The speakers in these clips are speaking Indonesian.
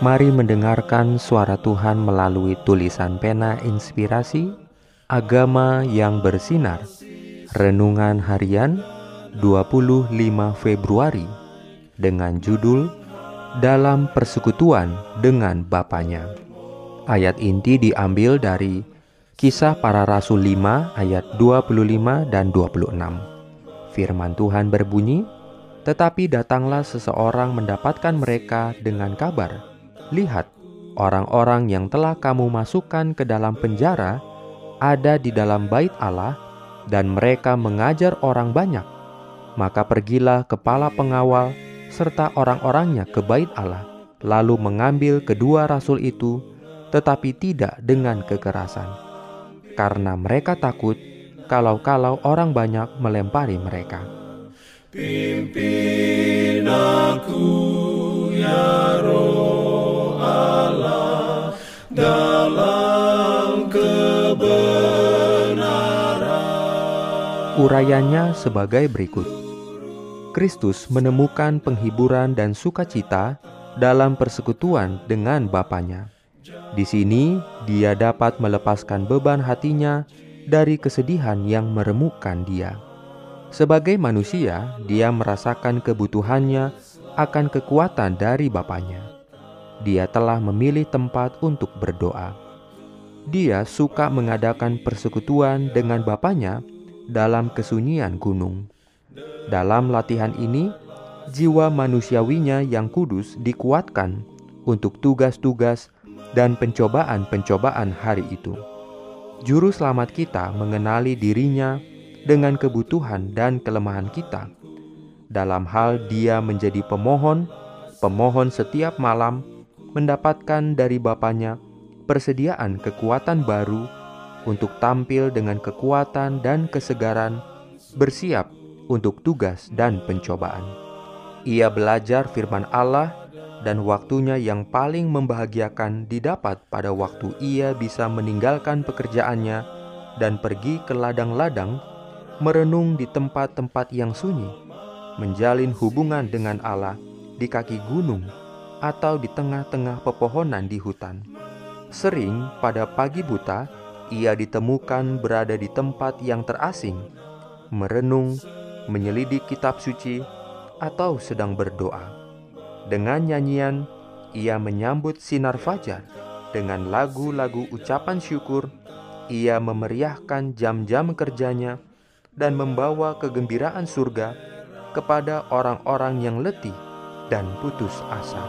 Mari mendengarkan suara Tuhan melalui tulisan pena inspirasi Agama yang bersinar. Renungan harian 25 Februari Dengan judul Dalam Persekutuan dengan Bapaknya Ayat inti diambil dari Kisah Para Rasul 5 ayat 25 dan 26 Firman Tuhan berbunyi, tetapi datanglah seseorang mendapatkan mereka dengan kabar Lihat, orang-orang yang telah kamu masukkan ke dalam penjara ada di dalam bait Allah, dan mereka mengajar orang banyak. Maka pergilah kepala pengawal serta orang-orangnya ke bait Allah, lalu mengambil kedua rasul itu, tetapi tidak dengan kekerasan, karena mereka takut kalau-kalau orang banyak melempari mereka. Pimpin aku ya roh Urayanya sebagai berikut. Kristus menemukan penghiburan dan sukacita dalam persekutuan dengan Bapaknya. Di sini, dia dapat melepaskan beban hatinya dari kesedihan yang meremukkan dia. Sebagai manusia, dia merasakan kebutuhannya akan kekuatan dari Bapaknya dia telah memilih tempat untuk berdoa. Dia suka mengadakan persekutuan dengan bapaknya dalam kesunyian gunung. Dalam latihan ini, jiwa manusiawinya yang kudus dikuatkan untuk tugas-tugas dan pencobaan-pencobaan hari itu. Juru selamat kita mengenali dirinya dengan kebutuhan dan kelemahan kita. Dalam hal dia menjadi pemohon, pemohon setiap malam mendapatkan dari Bapaknya persediaan kekuatan baru untuk tampil dengan kekuatan dan kesegaran, bersiap untuk tugas dan pencobaan. Ia belajar firman Allah dan waktunya yang paling membahagiakan didapat pada waktu ia bisa meninggalkan pekerjaannya dan pergi ke ladang-ladang, merenung di tempat-tempat yang sunyi, menjalin hubungan dengan Allah di kaki gunung atau di tengah-tengah pepohonan di hutan. Sering pada pagi buta, ia ditemukan berada di tempat yang terasing, merenung, menyelidik kitab suci, atau sedang berdoa. Dengan nyanyian, ia menyambut sinar fajar. Dengan lagu-lagu ucapan syukur, ia memeriahkan jam-jam kerjanya dan membawa kegembiraan surga kepada orang-orang yang letih dan putus asa.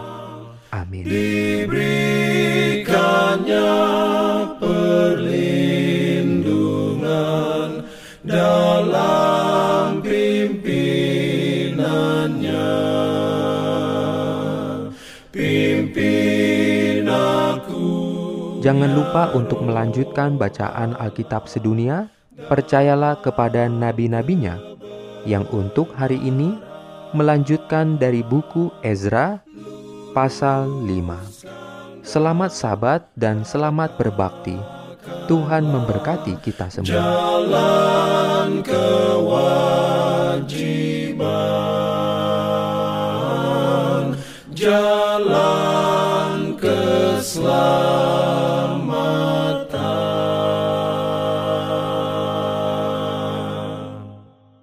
Amin. Diberikannya perlindungan dalam pimpinannya. Pimpin aku. Jangan lupa untuk melanjutkan bacaan Alkitab sedunia. Percayalah kepada nabi-nabinya yang untuk hari ini melanjutkan dari buku Ezra pasal 5. Selamat Sabat dan selamat berbakti. Tuhan memberkati kita semua. Jalan kewajiban, jalan keselamatan.